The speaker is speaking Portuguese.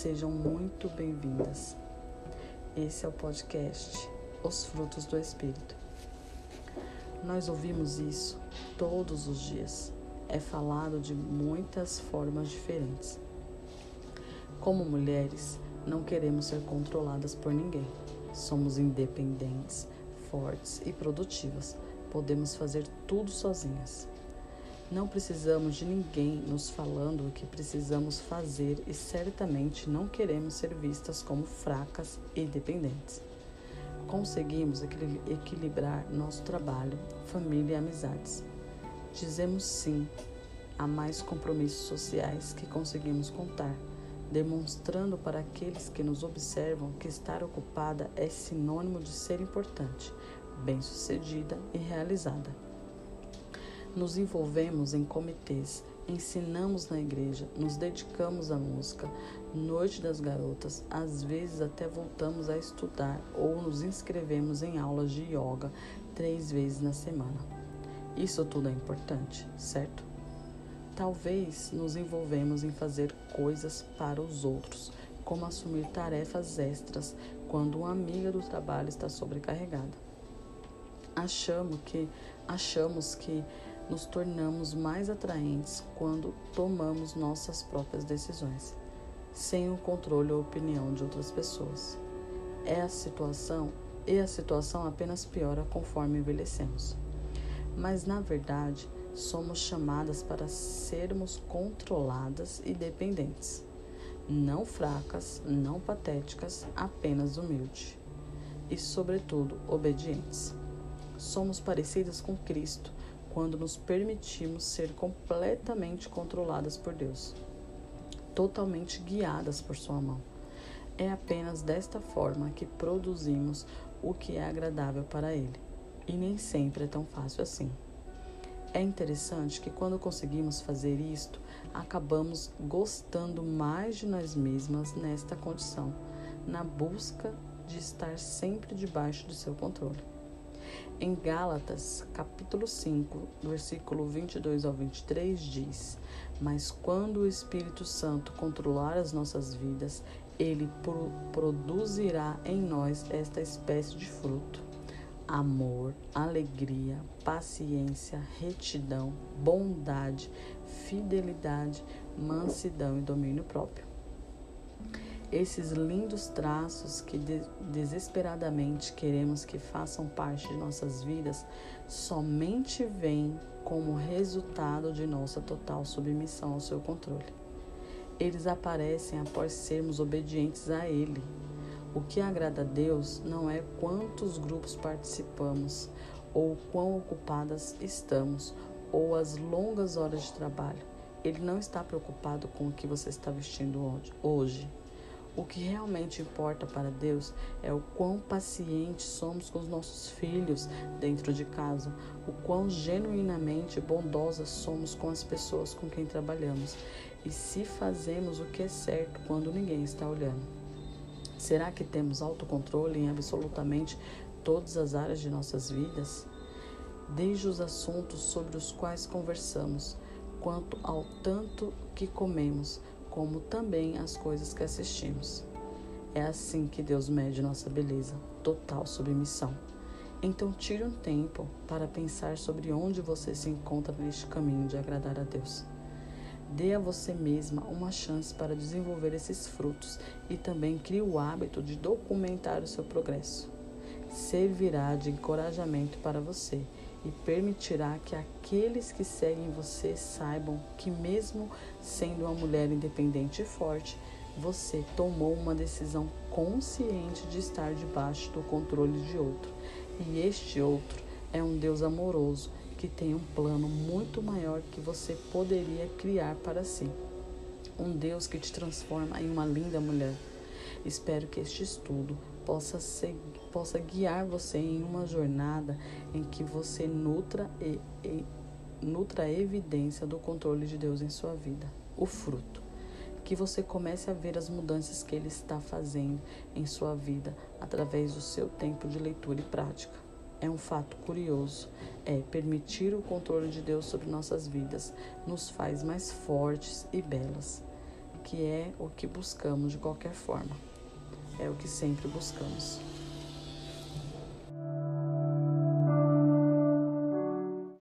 Sejam muito bem-vindas. Esse é o podcast Os Frutos do Espírito. Nós ouvimos isso todos os dias. É falado de muitas formas diferentes. Como mulheres, não queremos ser controladas por ninguém. Somos independentes, fortes e produtivas. Podemos fazer tudo sozinhas. Não precisamos de ninguém nos falando o que precisamos fazer e certamente não queremos ser vistas como fracas e dependentes. Conseguimos equilibrar nosso trabalho, família e amizades. Dizemos sim a mais compromissos sociais que conseguimos contar, demonstrando para aqueles que nos observam que estar ocupada é sinônimo de ser importante, bem-sucedida e realizada. Nos envolvemos em comitês, ensinamos na igreja, nos dedicamos à música, noite das garotas, às vezes até voltamos a estudar ou nos inscrevemos em aulas de yoga três vezes na semana. Isso tudo é importante, certo? Talvez nos envolvemos em fazer coisas para os outros, como assumir tarefas extras quando uma amiga do trabalho está sobrecarregada. Achamos que achamos que nos tornamos mais atraentes quando tomamos nossas próprias decisões, sem o controle ou opinião de outras pessoas. É a situação e a situação apenas piora conforme envelhecemos. Mas na verdade, somos chamadas para sermos controladas e dependentes, não fracas, não patéticas, apenas humildes e, sobretudo, obedientes. Somos parecidas com Cristo quando nos permitimos ser completamente controladas por Deus, totalmente guiadas por Sua mão. É apenas desta forma que produzimos o que é agradável para Ele, e nem sempre é tão fácil assim. É interessante que quando conseguimos fazer isto, acabamos gostando mais de nós mesmas nesta condição, na busca de estar sempre debaixo do seu controle. Em Gálatas, capítulo 5, versículo 22 ao 23 diz: Mas quando o Espírito Santo controlar as nossas vidas, ele pro produzirá em nós esta espécie de fruto: amor, alegria, paciência, retidão, bondade, fidelidade, mansidão e domínio próprio. Esses lindos traços que de desesperadamente queremos que façam parte de nossas vidas somente vêm como resultado de nossa total submissão ao seu controle. Eles aparecem após sermos obedientes a Ele. O que agrada a Deus não é quantos grupos participamos, ou quão ocupadas estamos, ou as longas horas de trabalho. Ele não está preocupado com o que você está vestindo hoje. O que realmente importa para Deus é o quão pacientes somos com os nossos filhos dentro de casa, o quão genuinamente bondosas somos com as pessoas com quem trabalhamos e se fazemos o que é certo quando ninguém está olhando. Será que temos autocontrole em absolutamente todas as áreas de nossas vidas? Desde os assuntos sobre os quais conversamos, quanto ao tanto que comemos, como também as coisas que assistimos. É assim que Deus mede nossa beleza, total submissão. Então tire um tempo para pensar sobre onde você se encontra neste caminho de agradar a Deus. Dê a você mesma uma chance para desenvolver esses frutos e também crie o hábito de documentar o seu progresso. Servirá de encorajamento para você e permitirá que aqueles que seguem você saibam que, mesmo sendo uma mulher independente e forte, você tomou uma decisão consciente de estar debaixo do controle de outro. E este outro é um Deus amoroso que tem um plano muito maior que você poderia criar para si. Um Deus que te transforma em uma linda mulher. Espero que este estudo possa, ser, possa guiar você em uma jornada em que você nutra, e, e, nutra a evidência do controle de Deus em sua vida, o fruto. Que você comece a ver as mudanças que Ele está fazendo em sua vida através do seu tempo de leitura e prática. É um fato curioso, é permitir o controle de Deus sobre nossas vidas nos faz mais fortes e belas que é o que buscamos de qualquer forma. É o que sempre buscamos.